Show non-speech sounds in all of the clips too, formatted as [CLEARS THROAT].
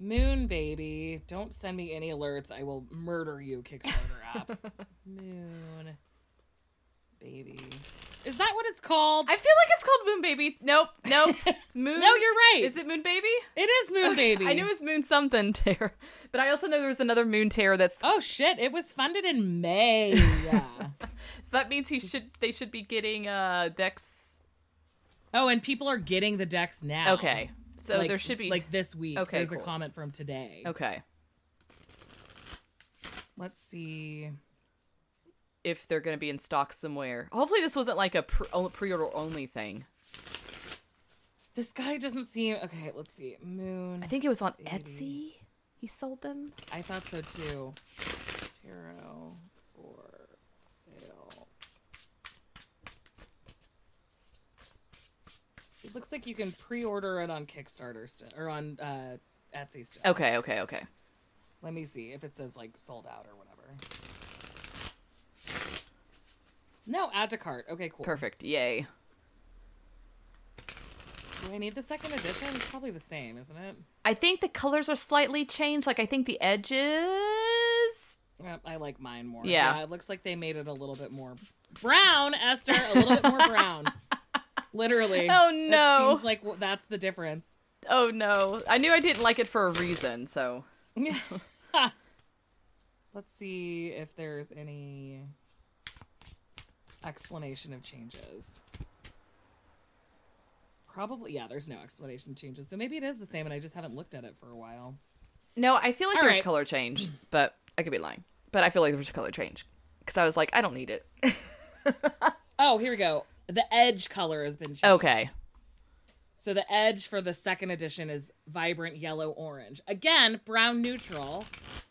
Moon baby. Don't send me any alerts. I will murder you, Kickstarter app. [LAUGHS] Moon baby. Is that what it's called? I feel like it's called Moon Baby. Nope, nope. It's [LAUGHS] Moon. no, you're right. Is it Moon Baby? It is Moon Baby. I knew it was Moon something terror, but I also know there was another Moon terror that's. Oh shit! It was funded in May. Yeah. [LAUGHS] So that means he should. They should be getting uh Dex. oh, and people are getting the decks now. Okay, so Like- there should be like this week. Okay, There's cool. a comment from today. Okay, Let's see. if they're going to be in stock somewhere. Hopefully, this wasn't like a pre- o- pre-order only thing. This guy doesn't seem okay. Let's see. Moon. I think it was on Baby. Etsy. He sold them. I thought so too. Tarot for sale. It looks like you can pre-order it on Kickstarter still, or on uh, Etsy still. Okay, okay, okay. Let me see if it says like sold out or whatever. No, add to cart. Okay, cool. Perfect. Yay. Do I need the second edition? It's probably the same, isn't it? I think the colors are slightly changed. Like I think the edges. Yep, I like mine more. Yeah. it looks like they made it a little bit more brown, Esther. A little bit more [LAUGHS] brown. Literally. [LAUGHS] Oh, no. seems like w- that's the difference. Oh no! I knew I didn't like it for a reason. So [LAUGHS] Let's see if there's any explanation of changes. Probably, yeah. There's no explanation of changes, so maybe it is the same, and I just haven't looked at it for a while. no, I feel like All there's right. color change, but I could be lying. But I feel like there's a color change because I was like, I don't need it. [LAUGHS] Oh, here we go. The edge color has been changed. okay. So the edge for the second edition is vibrant yellow orange. Again, brown neutral,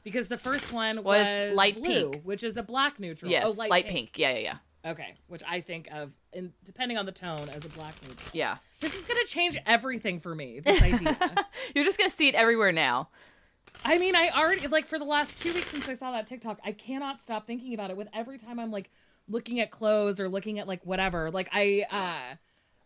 because the first one was, Was light blue, pink. which is a black neutral. Yes, oh, light, pink. Yeah, yeah, yeah. Okay, which I think of, in, depending on the tone, as a black neutral. Yeah. This is gonna change everything for me. This idea. [LAUGHS] You're just gonna see it everywhere now. I mean, I already like for the last two weeks since I saw that TikTok, I cannot stop thinking about it. With every time I'm like looking at clothes or looking at like whatever, like I, uh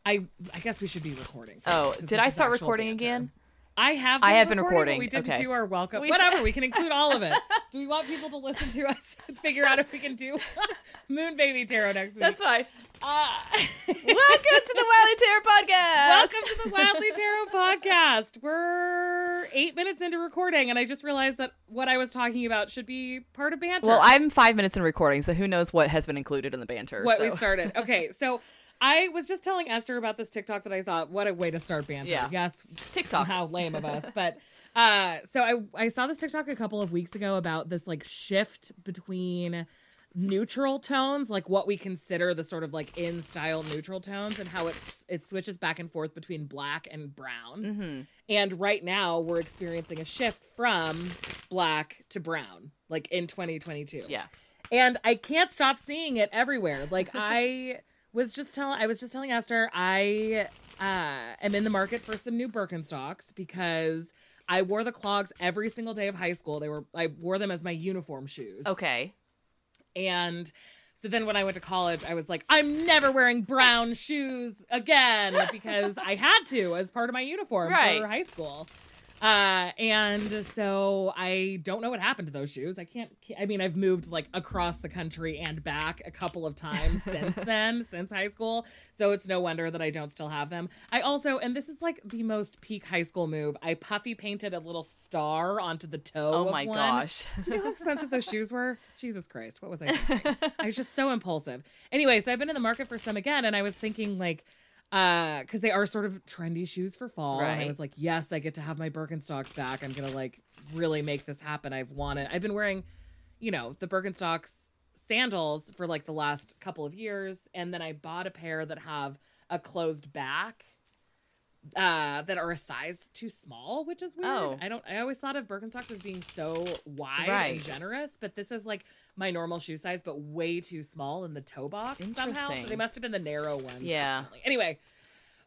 I, I guess we should be recording. Oh, did I start recording banter. again? I have. I Been have been recording. we didn't Okay. do our welcome. We- Whatever. We can include all of it. [LAUGHS] Do we want people to listen to us and [LAUGHS] figure out if we can do [LAUGHS] Moon Baby Tarot next week? That's fine. Uh, Welcome to the Wildly Tarot Podcast. welcome to the Wildly Tarot podcast. We're eight minutes into recording, and I just realized that what I was talking about should be part of banter. Well, I'm five minutes in recording, so who knows what has been included in the banter. what we started. Okay, so I was just telling Esther about this TikTok that I saw. What a way to start banter. Yeah. Yes, TikTok. How lame of us. [LAUGHS] But uh so I I saw this TikTok a couple of weeks ago about this like shift between neutral tones, like what we consider the sort of like in style neutral tones and how it's it switches back and forth between black and brown. Mhm. And right now we're experiencing a shift from black to brown, like in 2022 Yeah. and I can't stop seeing it everywhere. Like [LAUGHS] I was just telling, I was just telling Esther, I uh, am in the market for some new Birkenstocks because I wore the clogs every single day of high school. They were, I wore them as my uniform shoes. Okay. And so then when I went to college, I was like, I'm never wearing brown shoes again because I had to as part of my uniform Right. for high school. Uh, and so I don't know what happened to those shoes. I can't, I mean, I've moved like across the country and back a couple of times since [LAUGHS] then, since high school. So it's no wonder that I don't still have them. I also, and this is like the most peak high school move, I puffy painted a little star onto the toe. Oh my one. gosh. Do you know how expensive those shoes were? [LAUGHS] Jesus Christ, what was I thinking? I was just so impulsive. Anyway, so I've been in the market for some again, and I was thinking like, uh, because they are sort of trendy shoes for fall. And I was like, yes, I get to have my Birkenstocks back. I'm gonna like really make this happen. I've wanted. I've been wearing, you know, the Birkenstocks sandals for like the last couple of years, and then I bought a pair that have a closed back. Uh, that are a size too small, which is weird. Oh. I don't. I always thought of Birkenstocks as being so wide Right. and generous, but this is like my normal shoe size, but way too small in the toe box somehow. So they must have been the narrow ones. Yeah. personally. Anyway,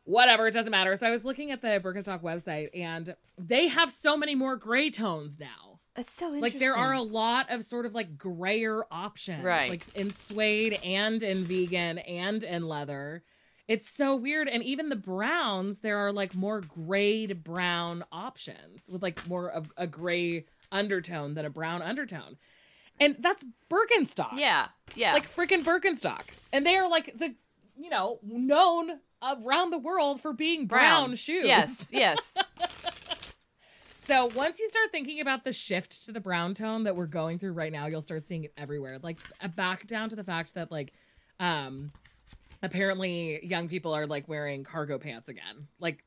whatever. It doesn't matter. So I was looking at the Birkenstock website, and they have so many more gray tones now. That's so interesting. Like there are a lot of sort of like grayer options, Right. Like in suede and in vegan and in leather. It's so weird. And even the browns, there are like more grayed brown options with like more of a gray undertone than a brown undertone. And that's Birkenstock. Yeah, yeah. Like freaking Birkenstock. And they are like the, you know, known around the world for being brown, shoes. Yes, yes. [LAUGHS] So once you start thinking about the shift to the brown tone that we're going through right now, you'll start seeing it everywhere. Like back down to the fact that like um apparently young people are like wearing cargo pants again. Like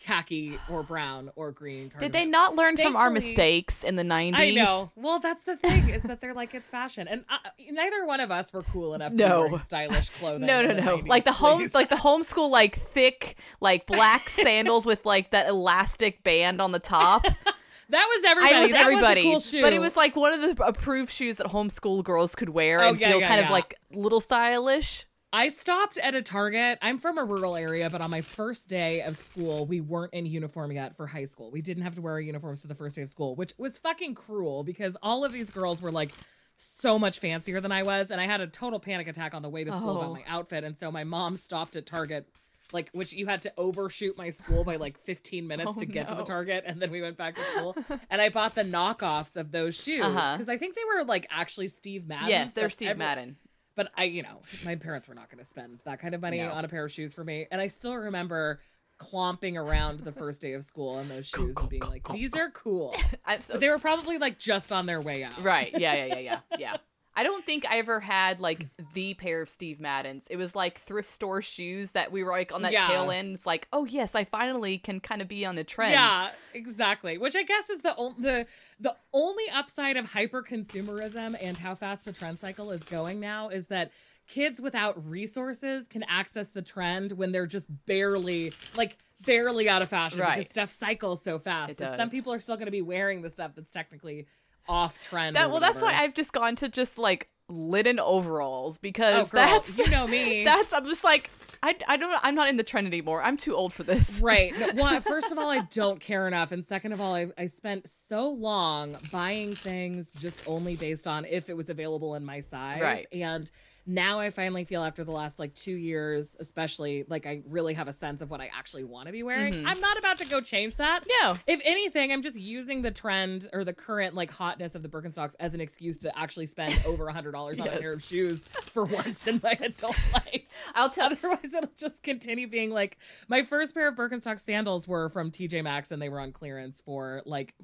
khaki or brown or green cargo Did they pants. not learn from our mistakes in the 90s? I know. Well, that's the thing is that they're like it's fashion, and uh, neither one of us were cool enough to be No. stylish [LAUGHS] clothing. No, no, no. 90s, like the homes, please. like the homeschool, like thick, like black [LAUGHS] sandals with like that elastic band on the top. [LAUGHS] that was everybody. I was That everybody, a cool shoe. but it was like one of the approved shoes that homeschool girls could wear Oh, and yeah, feel yeah, kind of like little stylish. I stopped at a Target. I'm from a rural area, but on my first day of school, we weren't in uniform yet for high school. We didn't have to wear our uniforms to the first day of school, which was fucking cruel because all of these girls were like so much fancier than I was, and I had a total panic attack on the way to school Oh. about my outfit. And so my mom stopped at Target, like which you had to overshoot my school by like 15 minutes Oh, to get to the. Target, and then we went back to school. [LAUGHS] and I bought the knockoffs of those shoes because Uh-huh. I think they were like actually Steve Madden. yes, they're Steve every- Madden. But I, you know, my parents were not going to spend that kind of money No. on a pair of shoes for me. And I still remember clomping around the first day of school in those [LAUGHS] shoes and being like, these are cool. [LAUGHS] So they were probably like just on their way out. Right. Yeah, yeah, yeah, yeah, yeah. I don't think I ever had like the pair of Steve Maddens. It was like thrift store shoes that we were like on that Yeah. tail end. It's like, oh yes, I finally can kind of be on the trend. Yeah, exactly. Which I guess is the o- the the only upside of hyper consumerism and how fast the trend cycle is going now is that kids without resources can access the trend when they're just barely like barely out of fashion Right. because stuff cycles so fast some people are still going to be wearing the stuff that's technically off trend. That well, that's why. I've just gone to just like linen overalls oh, because Oh, that's you know me. [LAUGHS] That's I'm just like I I don't I'm not in the trend anymore. I'm too old for this. Right. No, [LAUGHS] Well, first of all, I don't care enough, and second of all, I, I spent so long buying things just only based on if it was available in my size, Right. And now I finally feel after the last like two years, especially like I really have a sense of what I actually want to be wearing. Mm-hmm. I'm not about to go change that. No. If anything, I'm just using the trend or the current like hotness of the Birkenstocks as an excuse to actually spend [LAUGHS] over a hundred dollars on a pair of shoes for once in my adult [LAUGHS] life. I'll tell [LAUGHS] Otherwise, it'll just continue being like my first pair of Birkenstock sandals were from TJ Maxx and they were on clearance for like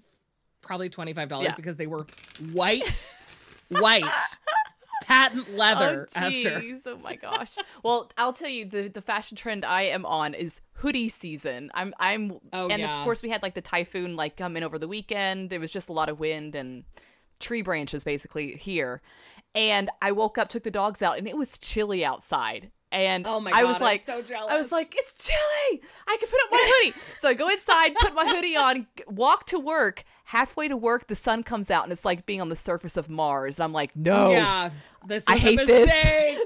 probably twenty five dollars Yeah. because they were white, white, patent [LAUGHS] oh, leather. Oh, Esther. Oh my gosh. well, I'll tell you the the fashion trend I am on is hoodie season. I'm I'm Oh, and yeah. of course we had like the typhoon like come in over the weekend. It was just a lot of wind and tree branches basically here. And I woke up, took the dogs out, and it was chilly outside. And Oh my I God, was I'm like, so jealous. I was like, it's chilly. I can put up my hoodie. so I go inside, put my hoodie on, walk to work. Halfway to work, the sun comes out, and it's like being on the surface of Mars. And I'm like, no, yeah, this I was hate a this.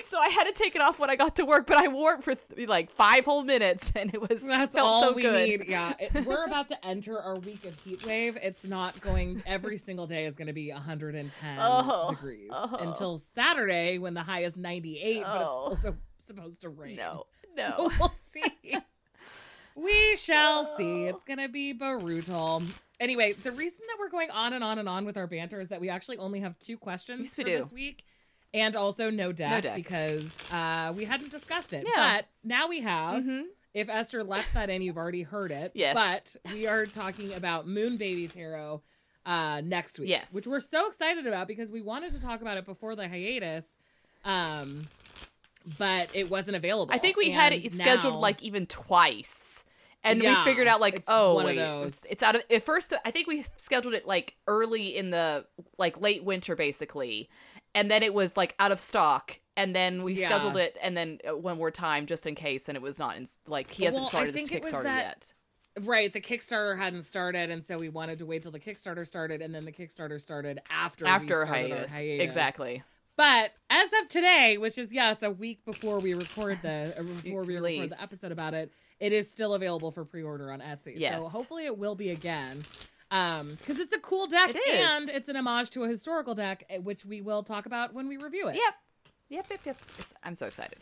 [LAUGHS] so I had to take it off when I got to work, but I wore it for th- like five whole minutes, [LAUGHS] and it was That's felt all so we good. need. [LAUGHS] Yeah, It- we're about to enter our week of heat wave. It's not going. Every single day is going to be 110 Oh, degrees oh. until Saturday when the high is 98, but it's Oh. also supposed to rain. No, no. So we'll see. we shall oh. see. It's gonna be brutal. Anyway, the reason that we're going on and on and on with our banter is that we actually only have two questions Yes, we for do. this week. And also no deck, deck. because uh, we hadn't discussed it. Yeah. But now we have. Mhm. If Esther left that in, you've already heard it. Yes. But we are talking about Moon Baby Tarot uh, next week. Yes. Which we're so excited about because we wanted to talk about it before the hiatus. Um, but it wasn't available. I think we had And it scheduled now- like even twice. And Yeah, we figured out like it's oh one of wait, those. It's, it's out of at first I think we scheduled it like early in the like late winter basically. And then it was like out of stock and then we Yeah. scheduled it and then uh, one more time just in case and it was not in like he hasn't Well, started his think it was Kickstarter that- yet. Right, the Kickstarter hadn't started, and so we wanted to wait till the Kickstarter started, and then the Kickstarter started after we After hiatus. hiatus. Exactly. But as of today, which is yes, a week before we record the uh, [LAUGHS] before we record the episode about it, it is still available for pre-order on Etsy. Yes. So hopefully it will be again. Um, because it's a cool deck It and it's an homage to a historical deck, eh, which we will talk about when we review it. Yep. Yep, yep, yep. It's, I'm so excited.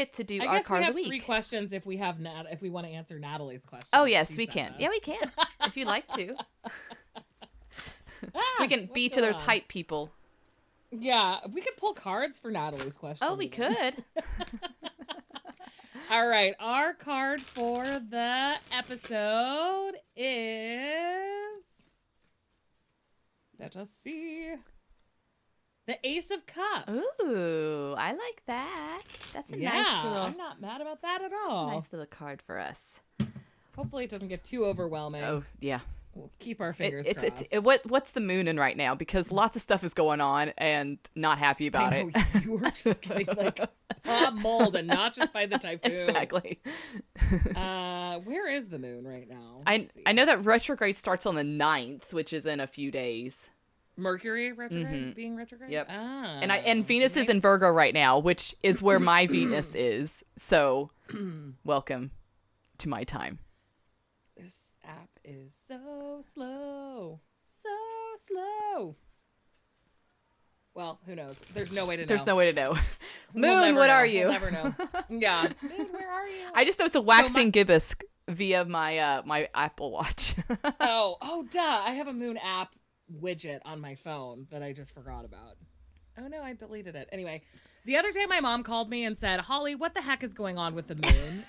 Get to do I our guess we card have of the three week. questions if we have Nat if we want to answer Natalie's question. Oh yes, we can. us. Yeah, we can. if you like to, Ah, [LAUGHS] we can what's be each other's on? hype people. Yeah, we could pull cards for Natalie's question. Oh, we even. could. [LAUGHS] All right, our card for the episode is. Let us see. The Ace of Cups. Ooh, I like that. That's a yeah, nice little, I'm not mad about that at all. nice little card for us. Hopefully, it doesn't get too overwhelming. Oh yeah, We'll keep our It- fingers it's crossed. it's it, what what's the moon in right now? Because lots of stuff is going on and not happy about I it. know, you were just [LAUGHS] getting like mold, and not just by the [LAUGHS] typhoon. exactly. Uh, where is the moon right now? I see. I know that retrograde starts on the 9th, which is in a few days. Mercury retrograde being retrograde. Mm-hmm. Yep. Ah, And I and Venus is in Virgo right now, which is where [CLEARS THROAT] my Venus is. So, [CLEARS THROAT] welcome to my time. This app is so slow, so slow. Well, who knows? There's no way to know. There's no way to know. [LAUGHS] [LAUGHS] We'll Moon, what know. are We'll you? never know. [LAUGHS] Yeah. Moon, where are you? I just know it's a waxing gibbous via my uh my Apple Watch. oh, oh, duh! I have a moon app widget on my phone that I just forgot about. Oh no, I deleted it. Anyway, the other day my mom called me and said, "Holly, what the heck is going on with the moon?"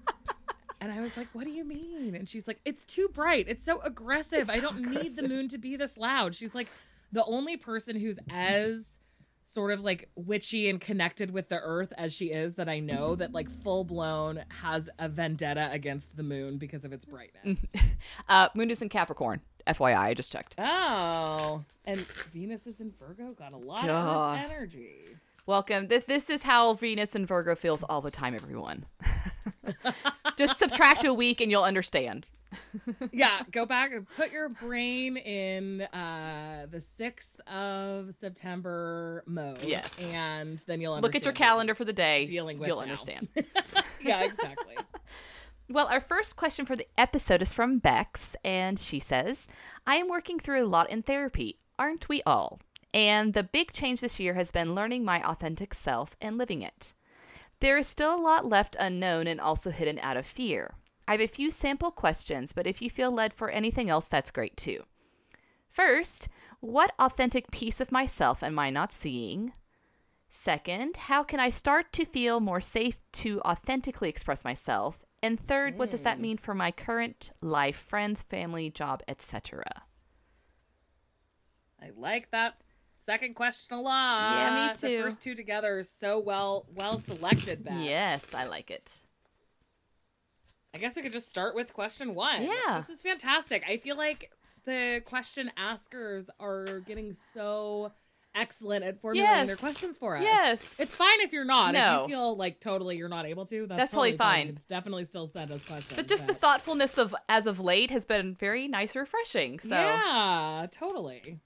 [LAUGHS] and I was like, "What do you mean?" And she's like, "It's too bright. It's so aggressive. I don't need the moon to be this loud." She's like, "The only person who's as sort of like witchy and connected with the earth as she is that I know that like full blown has a vendetta against the moon because of its brightness." [LAUGHS] uh Moon is in Capricorn. FYI, I just checked. Oh, and Venus is in Virgo. Got a lot Duh. of energy. Welcome. This this is how Venus and Virgo feels all the time, everyone. [LAUGHS] just subtract a week and you'll understand. [LAUGHS] Yeah, go back and put your brain in uh the sixth of September mode. Yes. and then you'll Look at your calendar for the day. dealing with You'll now. understand. [LAUGHS] Yeah, exactly. Well, our first question for the episode is from Bex, and she says, I am working through a lot in therapy. Aren't we all? And the big change this year has been learning my authentic self and living it. There is still a lot left unknown and also hidden out of fear. I have a few sample questions, but if you feel led for anything else, that's great too. First, what authentic piece of myself am I not seeing? Second, how can I start to feel more safe to authentically express myself? And third, what does that mm. mean for my current life, friends, family, job, etc.? I like that second question a lot. Yeah, me too. The first two together are so well well selected. Beth. Yes, I like it. I guess we could just start with question one. Yeah. This is fantastic. I feel like the question askers are getting so excellent at formulating their questions for us. Yes. It's fine if you're not. No. If you feel like totally you're not able to, that's, That's totally fine. You can definitely still send us questions. But just the thoughtfulness of as of late has been very nice, refreshing. So Yeah, totally.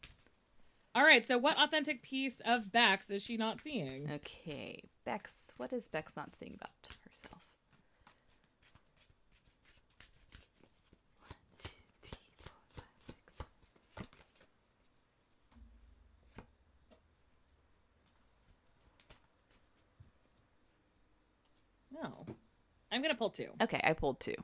All right, so what authentic piece of Bex is she not seeing? Okay, Bex, what is Bex not seeing about herself? One, two, three, four, five, six. No. I'm going to pull two. Okay, I pulled two.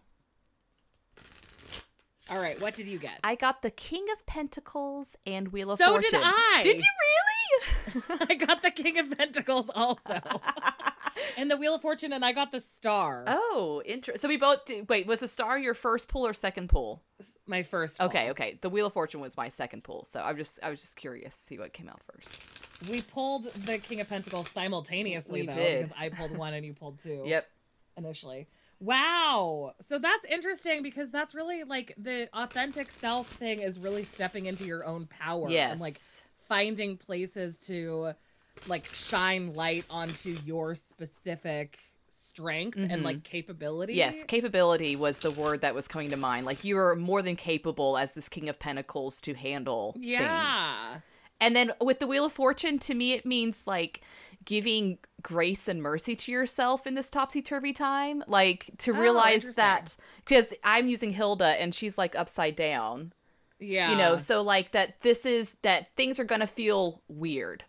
All right, what did you get? I got the King of Pentacles and Wheel of So Fortune. So did I. Did you really? [LAUGHS] I got the King of Pentacles also. [LAUGHS] and the Wheel of Fortune, and I got the star. oh, interesting. So we both did, wait. Was the star your first pull or second pull? My first. Okay, pull. okay. The Wheel of Fortune was my second pull. So I was just I was just curious to see what came out first. We pulled the King of Pentacles simultaneously, We though, did. because I pulled one and you pulled two. [LAUGHS] Yep. Initially. Wow. So that's interesting because that's really like the authentic self thing is really stepping into your own power. Yes. And like finding places to like shine light onto your specific strength and like capability. Mm-hmm. Yes, capability was the word that was coming to mind. Like you are more than capable as this King of Pentacles to handle things. Yeah. And then with the Wheel of Fortune, to me, it means like giving grace and mercy to yourself in this topsy turvy time. Like to Oh, realize interesting. that because I'm using Hilda and she's like upside down, Yeah. you know, so like that this is that things are going to feel weird.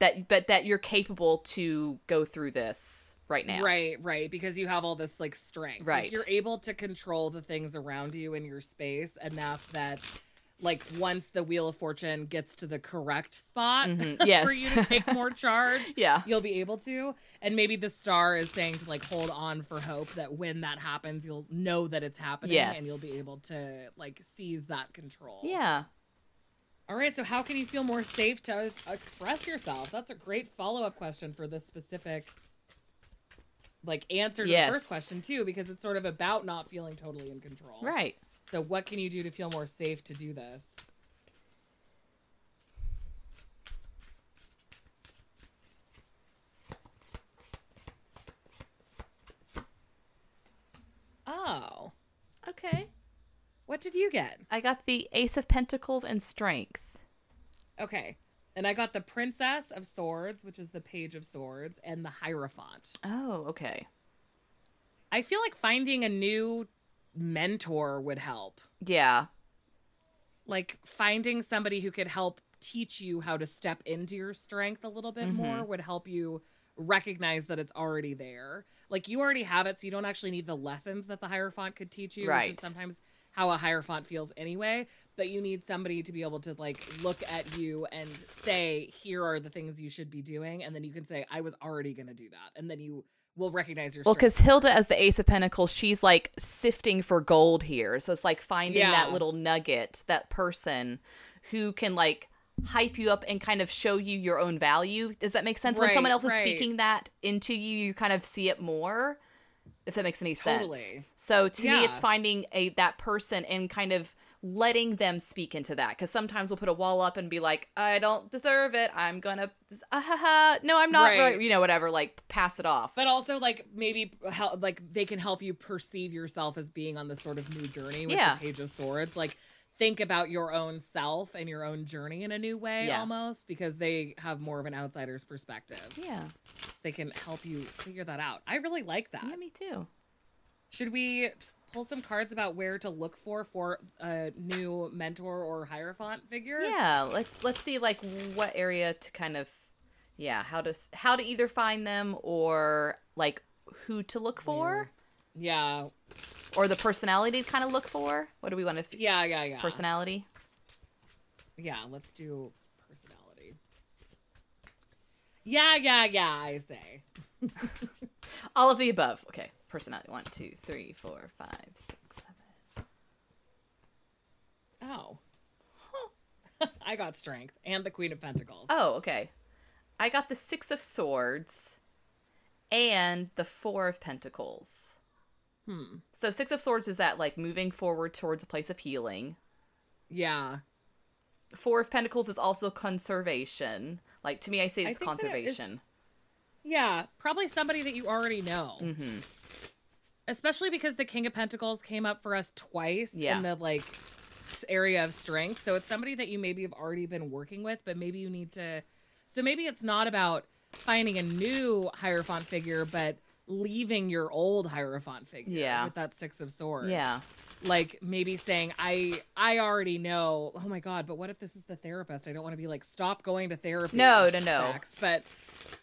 That but that you're capable to go through this right now. Right, right. Because you have all this like strength. Like, Right. you're able to control the things around you in your space enough that like once the wheel of fortune gets to the correct spot Mhm, [LAUGHS] yes. for you to take more charge [LAUGHS] Yeah. you'll be able to and maybe the star is saying to like hold on for hope that when that happens you'll know that it's happening Yes. and you'll be able to like seize that control Yeah. All right so how can you feel more safe to express yourself that's a great follow-up question for this specific like answer to Yes. the first question too because it's sort of about not feeling totally in control Right. so what can you do to feel more safe to do this oh Okay. What did you get I got the Ace of Pentacles and Strength. Okay. And I got the Princess of Swords, which is the Page of Swords, and the Hierophant. Oh, okay. I feel like finding a new mentor would help. Yeah. Like finding somebody who could help teach you how to step into your strength a little bit Mhm. more would help you recognize that it's already there. Like you already have it, so you don't actually need the lessons that the Hierophant could teach you, which Right. is sometimes how a Hierophant feels anyway. But you need somebody to be able to like look at you and say, here are the things you should be doing. And then you can say, I was already going to do that. And then you will recognize your Well, because Hilda, as the Ace of Pentacles, she's like sifting for gold here. So it's like finding Yeah. that little nugget, that person who can like hype you up and kind of show you your own value. Does that make sense? when someone Right, else is speaking that into you, you kind of see it more. If that makes any sense. Totally. So to me, it's finding a that person and kind of letting them speak into that. Because sometimes we'll put a wall up and be like, "I don't deserve it. I'm gonna, ah, ha, ha. no, I'm not Right. You know, whatever. Like pass it off. but also like maybe help like they can help you perceive yourself as being on this sort of new journey with Yeah. the page of swords like think about your own self and your own journey in a new way Yeah. almost because they have more of an outsider's perspective yeah. so they can help you figure that out i really like that Yeah, me too. should we pull some cards about where to look for for a new mentor or hierophant figure Yeah, let's let's see like what area to kind of yeah, how to how to either find them or like who to look for yeah or the personality to kind of look for. What do we want to f- yeah yeah yeah personality? yeah let's do personality yeah yeah yeah i say [LAUGHS] All of the above. Okay, personality. One, two, three, four, five, six, seven. Oh. [LAUGHS] I got strength and the Queen of Pentacles. Oh, okay. I got the six of swords and the four of pentacles. Hmm. So six of swords is that like moving forward towards a place of healing. Yeah. Four of Pentacles is also conservation. Like to me, I say it's think that it is- conservation. Yeah. Probably somebody that you already know. Mm-hmm. Especially because the King of Pentacles came up for us twice Yeah. in the like area of strength. So it's somebody that you maybe have already been working with, but maybe you need to. So maybe it's not about finding a new Hierophant figure, but leaving your old Hierophant figure Yeah. with that Six of Swords. Yeah. like maybe saying i i already know oh my god but what if this is the therapist i don't want to be like stop going to therapy No, no, no. But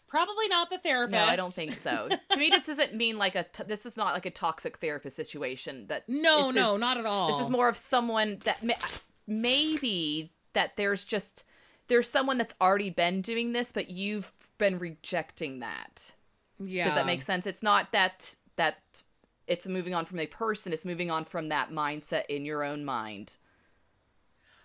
probably not the therapist No, I don't think so. [LAUGHS] to me, this doesn't mean like a. T- this is not like a toxic therapist situation. That no no is- not at all This is more of someone that may, maybe that there's just there's someone that's already been doing this, but you've been rejecting that. Yeah Does that make sense? It's not that that it's moving on from a person. It's moving on from that mindset in your own mind.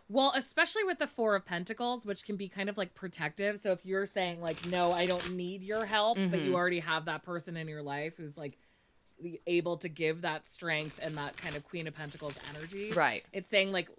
well especially with the four of pentacles which can be kind of like protective so if you're saying like no i don't need your help but Mhm. you already have that person in your life who's like able to give that strength and that kind of queen of pentacles energy Right. it's saying like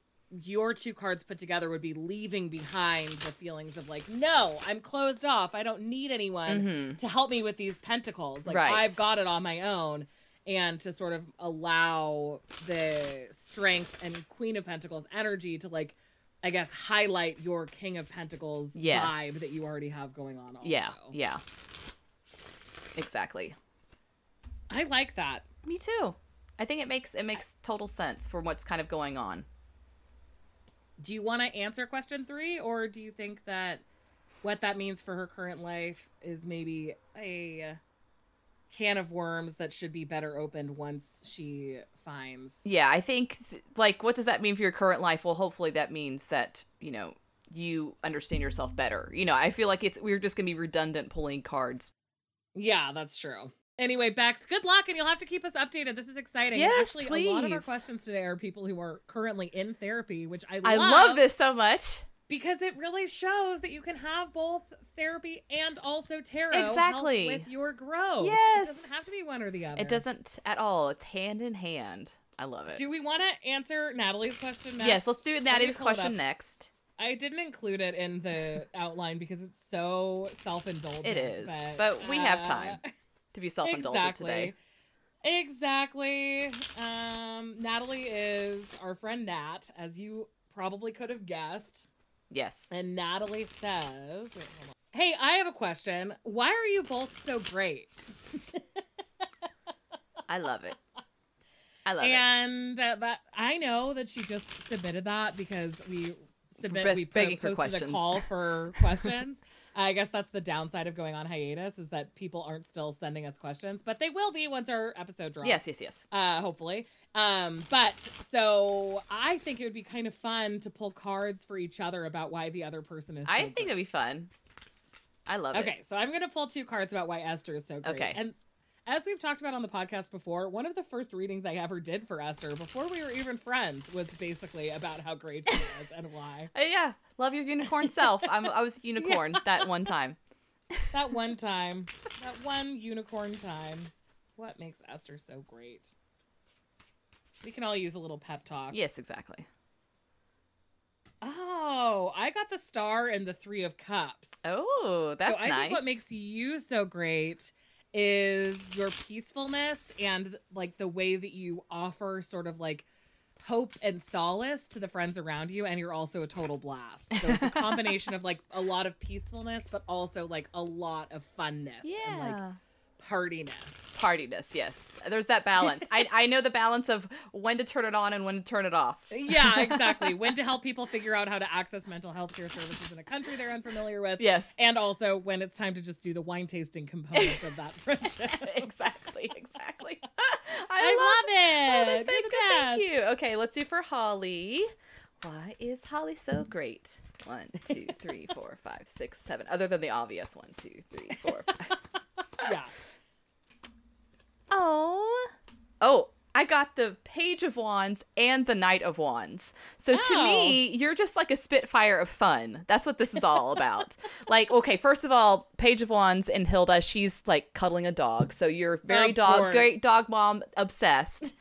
your two cards put together would be leaving behind the feelings of like no i'm closed off i don't need anyone Mhm. to help me with these pentacles like Right. i've got it on my own and to sort of allow the strength and queen of pentacles energy to like i guess highlight your king of pentacles Yes. vibe that you already have going on also. Yeah. Yeah. Exactly. i like that Me too. I think it makes it makes total sense for what's kind of going on. Do you want to answer question three or do you think that what that means for her current life is maybe a can of worms that should be better opened once she finds. Yeah, I think th- like what does that mean for your current life? Well, hopefully that means that, you know, you understand yourself better. You know, I feel like it's we're just going to be redundant pulling cards. Yeah, that's true. Anyway, Bex, good luck, and you'll have to keep us updated. This is exciting. Yes, Actually, a lot of our questions today are people who are currently in therapy, which I love. I love this so much. because it really shows that you can have both therapy and also tarot Exactly. with your growth. Yes. it doesn't have to be one or the other. It doesn't at all. It's hand in hand. I love it. Do we want to answer Natalie's question next? yes, let's do Natalie's question next. I didn't include it in the outline because it's so self-indulgent. It is, but we have uh, time [LAUGHS] To be self-indulgent exactly. today. Exactly. Um, Natalie is our friend Nat, as you probably could have guessed. Yes. And Natalie says, wait, "Hey, I have a question. Why are you both so great?" I love it. I love it. and uh, that I know that she just submitted that because we submitted Best we po- for posted a call for [LAUGHS] questions. I guess that's the downside of going on hiatus is that people aren't still sending us questions, but they will be once our episode drops. Yes, yes, yes. uh, hopefully. Um, but so I think it would be kind of fun to pull cards for each other about why the other person is. So I think great. that'd be fun. I love it. Okay, so I'm gonna pull two cards about why Esther is so great. Okay. and as we've talked about on the podcast before, one of the first readings I ever did for Esther before we were even friends was basically about how great she is and why. [LAUGHS] Uh, yeah, love your unicorn self. I'm, I was unicorn that one time. That one time, that one unicorn time. What makes Esther so great? We can all use a little pep talk. Yes, exactly. Oh, I got the star and the three of cups. Oh, that's so I nice. think what makes you so great is your peacefulness and like the way that you offer sort of like hope and solace to the friends around you and you're also a total blast. So it's a [LAUGHS] combination of like a lot of peacefulness but also like a lot of funness and like yeah. Partiness. Partiness, yes. There's that balance. I, I know the balance of when to turn it on and when to turn it off. Yeah, [LAUGHS] exactly. when to help people figure out how to access mental health care services in a country they're unfamiliar with. Yes. And also when it's time to just do the wine tasting components of that [LAUGHS] friendship. [LAUGHS] exactly, exactly. I, I love love it. thank, the you, thank you. Okay, let's do for Holly. Why is Holly so great? One, two, three, four, five, six, seven. Other than the obvious one, two, three, four, five. Yeah. Oh. Oh, I got the Page of Wands and the Knight of Wands. So to Oh. me, you're just like a spitfire of fun. That's what this is all about. like, okay, first of all, Page of Wands and Hilda, she's like cuddling a dog. So you're very Of dog, course. great dog mom obsessed.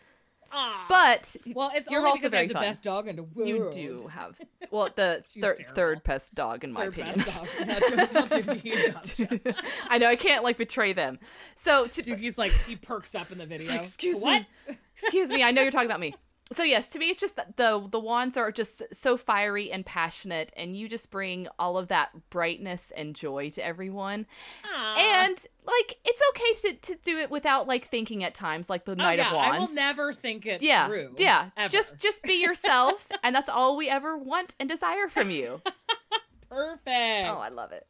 Ah. But well, it's you're also very the fun. best dog in the world. you do have [LAUGHS] well the She's third terrible. third best dog in my Third opinion. best dog. [LAUGHS] Yeah, don't, don't me. [LAUGHS] I know I can't like betray them. So to, Dookie's like he perks up in the video. like, "Excuse what? me." excuse me, I know you're talking about me. So yes, to me it's just that the the wands are just so fiery and passionate and you just bring all of that brightness and joy to everyone. Aw. And like it's okay to, to do it without like thinking at times like the oh, knight oh, yeah, of I will never think it yeah. through. Yeah. ever. Just just be yourself [LAUGHS] and that's all we ever want and desire from you. [LAUGHS] perfect. Oh, I love it.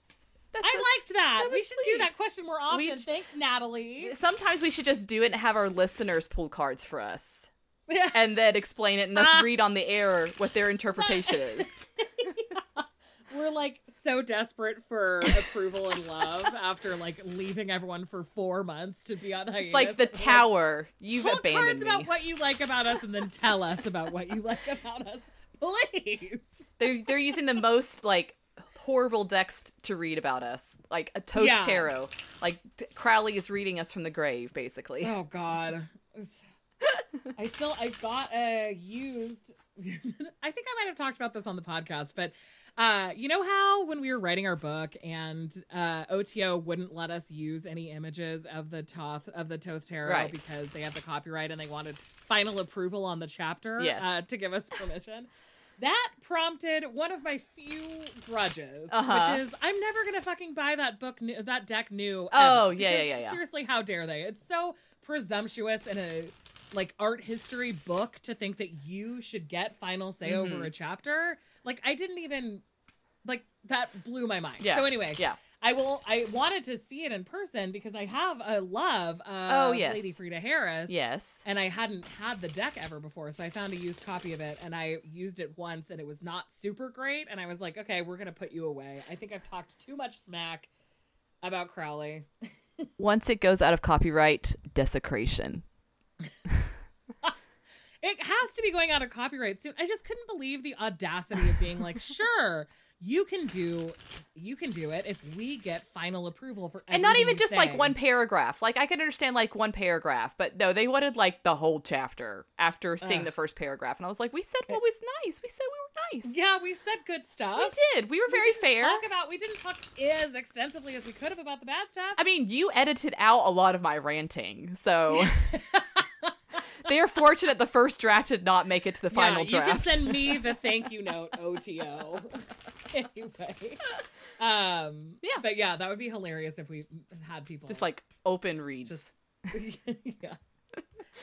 That's I liked that. that we should do that sweet. question more often. We- Thanks, Natalie. Sometimes we should just do it and have our listeners pull cards for us [LAUGHS] and then explain it and us Ah. read on the air what their interpretation is. [LAUGHS] We're like so desperate for approval and love after like leaving everyone for four months to be on hiatus. It's like the tower. You've pull abandoned cards me. about what you like about us and then tell us about what you like about us, please. [LAUGHS] They're they're using the most like horrible decks to read about us, like a Thoth Yeah. Tarot. Like Crowley is reading us from the grave, basically. Oh God. It's- I still I got a used [LAUGHS] I think I might have talked about this on the podcast, but uh you know how when we were writing our book and uh OTO wouldn't let us use any images of the Thoth of the Thoth Tarot Right. because they have the copyright and they wanted final approval on the chapter Yes. uh, to give us permission. That prompted one of my few grudges, Uh-huh. which is I'm never gonna fucking buy that book, new, that deck new. Oh, yeah, yeah, yeah, yeah. Seriously, how dare they? It's so presumptuous and a like art history book to think that you should get final say over Mhm. a chapter. Like I didn't even like that blew my mind. Yeah. So anyway, Yeah. I will. I wanted to see it in person because I have a love of Oh, yes. Lady Frieda Harris. Yes. And I hadn't had the deck ever before, so I found a used copy of it, and I used it once, and it was not super great. And I was like, okay, we're gonna put you away. I think I've talked too much smack about Crowley. [LAUGHS] Once it goes out of copyright, desecration. [LAUGHS] It has to be going out of copyright soon. I just couldn't believe the audacity of being like, [LAUGHS] sure, you can do, you can do it if we get final approval for, and not even just like one paragraph. Like I could understand like one paragraph, but no, they wanted like the whole chapter after seeing Ugh. the first paragraph, and I was like, we said what was nice. We said we were nice. Yeah, we said good stuff. we did. We were very didn't fair. Talk about we didn't talk as extensively as we could have about the bad stuff. I mean, you edited out a lot of my ranting, so [LAUGHS] they are fortunate the first draft did not make it to the final yeah, draft. You can send me [LAUGHS] the thank you note OTO. [LAUGHS] anyway. Um Yeah. But yeah, that would be hilarious if we had people just like open reads. just [LAUGHS] yeah.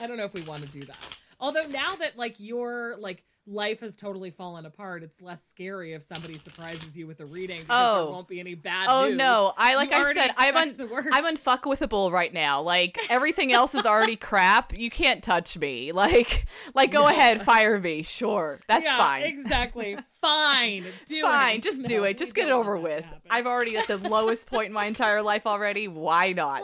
I don't know if we want to do that. Although now that like you're like life has totally fallen apart, it's less scary if somebody surprises you with a reading because Oh. there won't be any bad Oh news. no! I like You I said, I'm on expect the worst. I'm unfuckable right now. Like everything else is already [LAUGHS] crap. You can't touch me. Like like go No. ahead, fire me. Sure, that's Yeah, fine. Exactly. Fine. [LAUGHS] Do fine, it. just No, do it. Just get it over with. I've already at the lowest point in my entire life already. Why not?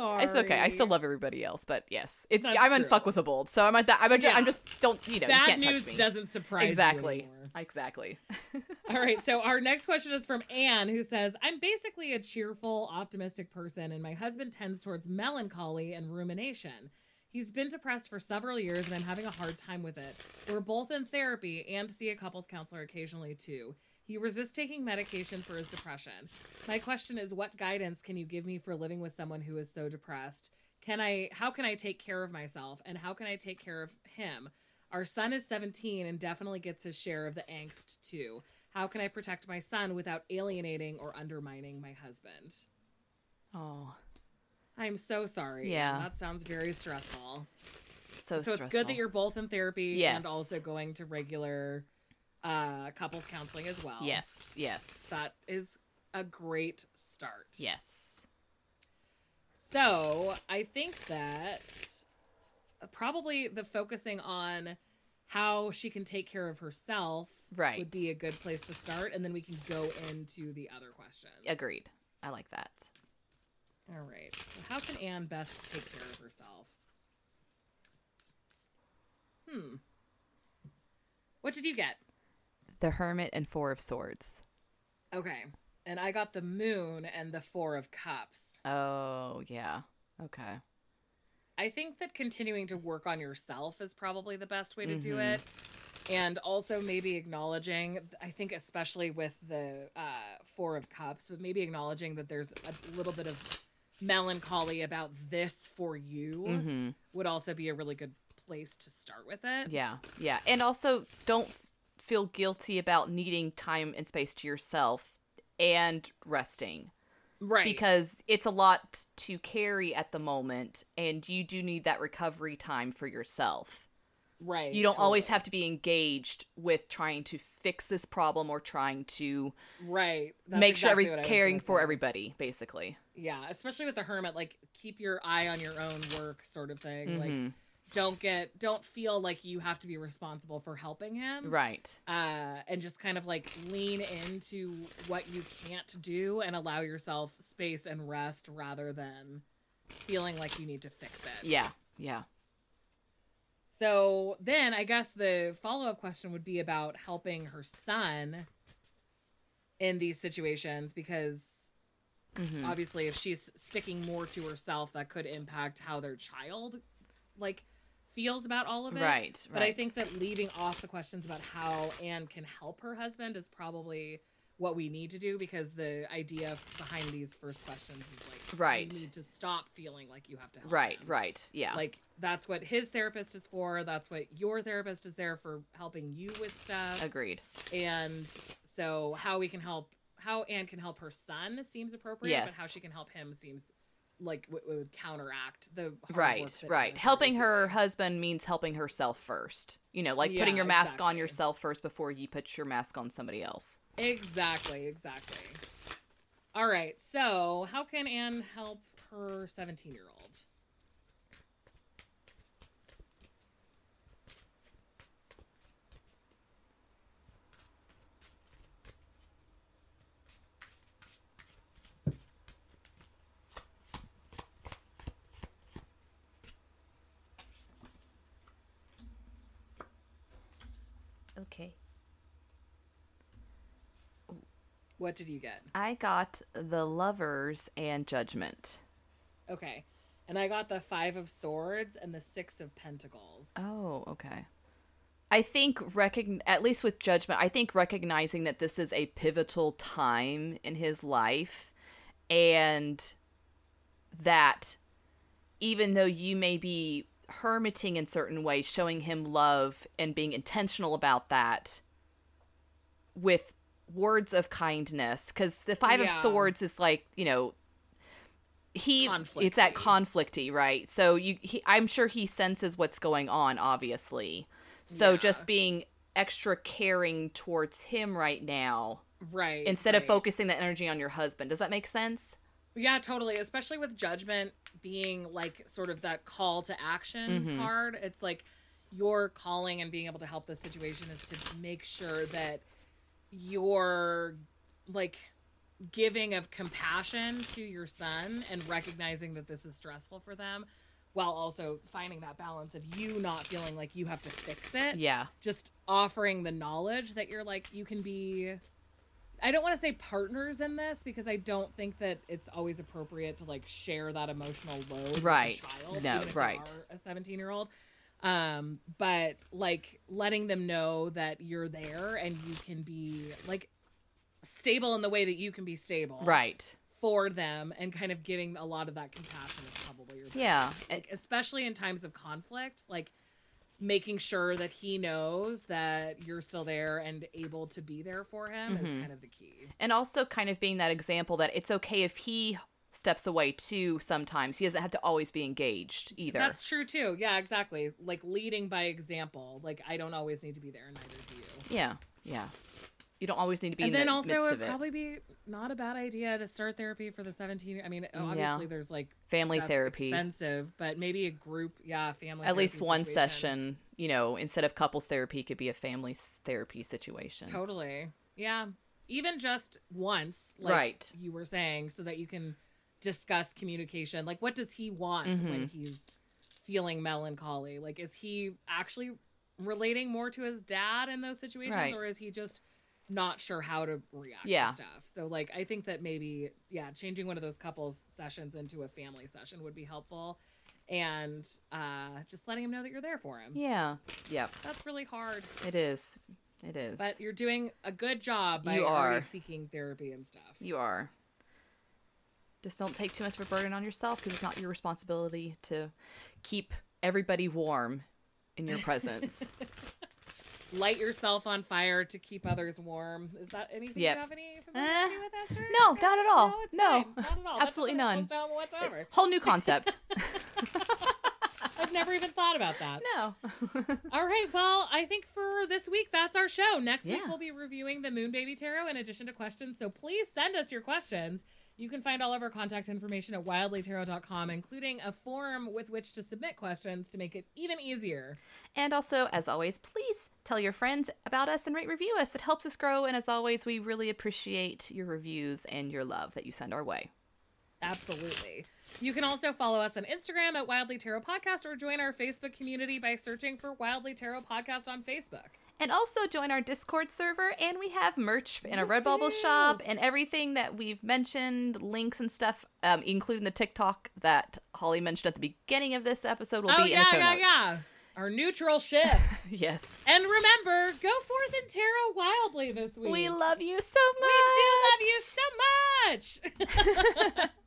Sorry. It's okay. I still love everybody else, but yes, it's That's I'm true. unfuckable. So I'm at that. I'm, Yeah. I'm just don't you know you Bad can't news touch me. doesn't surprise me. exactly. you. Exactly. [LAUGHS] All right, so our next question is from Anne, who says, I'm basically a cheerful, optimistic person, and my husband tends towards melancholy and rumination. He's been depressed for several years, and I'm having a hard time with it. We're both in therapy and see a couples counselor occasionally, too. He resists taking medication for his depression. My question is, what guidance can you give me for living with someone who is so depressed? Can I, how can I take care of myself, and how can I take care of him? Our son is 17 and definitely gets his share of the angst too. How can I protect my son without alienating or undermining my husband? Oh, I'm so sorry. Yeah. That sounds very stressful. so so it's good that you're both in therapy Yes. and also going to regular uh, couples counseling as well. Yes. Yes. That is a great start. Yes. So I think that probably the focusing on how she can take care of herself Right. would be a good place to start, and then we can go into the other questions. Agreed. I like that. All right. So how can Anne best take care of herself? Hmm. What did you get? The Hermit and Four of Swords. Okay. And I got the moon and the four of cups. Oh, yeah. Okay. I think that continuing to work on yourself is probably the best way to do Mhm. it. And also maybe acknowledging, I think, especially with the uh, Four of Cups, but maybe acknowledging that there's a little bit of melancholy about this for you Mhm. would also be a really good place to start with it. Yeah. Yeah. And also don't feel guilty about needing time and space to yourself and resting. Right. because it's a lot to carry at the moment and you do need that recovery time for yourself. right. You don't always have to be engaged with trying to fix this problem or trying to Right. That's make sure every what I was caring for everybody basically. Yeah, especially with the hermit, like keep your eye on your own work, sort of thing. Like, Mhm. Don't get, don't feel like you have to be responsible for helping him. Right. uh, and just kind of like lean into what you can't do and allow yourself space and rest rather than feeling like you need to fix it. Yeah. Yeah. So then I guess the follow up question would be about helping her son in these situations because Mhm. obviously if she's sticking more to herself that could impact how their child like feels about all of it. Right. But I think that leaving off the questions about how Anne can help her husband is probably what we need to do because the idea behind these first questions is like Right. you need to stop feeling like you have to help Right, right. Yeah. Like that's what his therapist is for. That's what your therapist is there for helping you with stuff. agreed. And so how we can help how Anne can help her son seems appropriate, Yes. but how she can help him seems like w- would counteract the right right helping her doing. husband means helping herself first you know like putting your mask on yourself first before you put your mask on somebody else Exactly, exactly. All right, so how can Anne help her 17 year old? okay What did you get? i got the lovers and judgment Okay. And I got the Five of Swords and the Six of Pentacles. oh okay i think recogn- at least with judgment i think recognizing that this is a pivotal time in his life and that even though you may be hermiting in certain ways, showing him love and being intentional about that with words of kindness, because the Five of Swords is like, you know, he it's at conflicty, right? So you, he, I'm sure he senses what's going on, obviously. So Yeah. just being extra caring towards him right now Right. instead of focusing the energy on your husband. Does that make sense? Yeah, totally. Especially with judgment being like sort of that call to action Mhm. card. It's like your calling and being able to help this situation is to make sure that you're like giving of compassion to your son and recognizing that this is stressful for them while also finding that balance of you not feeling like you have to fix it Yeah. just offering the knowledge that you're like you can be I don't want to say partners in this because I don't think that it's always appropriate to like share that emotional load with a Right. child, No, right. a 17 year old um but like letting them know that you're there and you can be like stable in the way that you can be stable Right. for them and kind of giving a lot of that compassion is probably your best Yeah. like especially in times of conflict like making sure that he knows that you're still there and able to be there for him is Mhm. kind of the key and also kind of being that example that it's okay if he steps away too sometimes. He doesn't have to always be engaged either. That's true too. Yeah exactly. Like leading by example. Like i don't always need to be there and neither do you. Yeah yeah. You don't always need to be and in then the also it would it. probably be not a bad idea to start therapy for the 17 i mean mm, Yeah. obviously there's like family that's therapy. expensive but maybe a group yeah family at least one situation. session you know instead of couples therapy could be a family therapy situation. Totally. Yeah. Even just once, like Right. you were saying, so that you can discuss communication. Like, what does he want when Mm-hmm. he's feeling melancholy? Like, is he actually relating more to his dad in those situations, Right. or is he just not sure how to react Yeah. to stuff? So, like, I think that maybe, yeah, changing one of those couples sessions into a family session would be helpful. And uh, just letting him know that you're there for him. yeah yep That's really hard. it is it is But you're doing a good job by You already are. seeking therapy and stuff. You are. Just don't take too much of a burden on yourself because it's not your responsibility to keep everybody warm in your presence. [LAUGHS] Light yourself on fire to keep others warm. Is that anything Yep. you have any familiarity Eh, with, no, not at all. No, No. Not at all. Absolutely none. whatsoever. Whole new concept. [LAUGHS] [LAUGHS] I've never even thought about that. no. All right, well, I think for this week, that's our show. Next week, we'll be reviewing the Moon Baby Tarot in addition to questions. So please send us your questions. You can find all of our contact information at wildlytarot.com, including a form with which to submit questions to make it even easier. and also, as always, please tell your friends about us and rate review us. It helps us grow. And as always, we really appreciate your reviews and your love that you send our way. Absolutely. You can also follow us on Instagram at Wildly Tarot Podcast or join our Facebook community by searching for Wildly Tarot Podcast on Facebook. And also join our Discord server, and we have merch in a Redbubble shop and everything that we've mentioned, links and stuff, um, including the TikTok that Holly mentioned at the beginning of this episode, will oh, be yeah, in the show yeah, notes. yeah. Our neutral shift. [LAUGHS] Yes. and remember, go forth and tarot wildly this week. We love you so much. We do love you so much. [LAUGHS]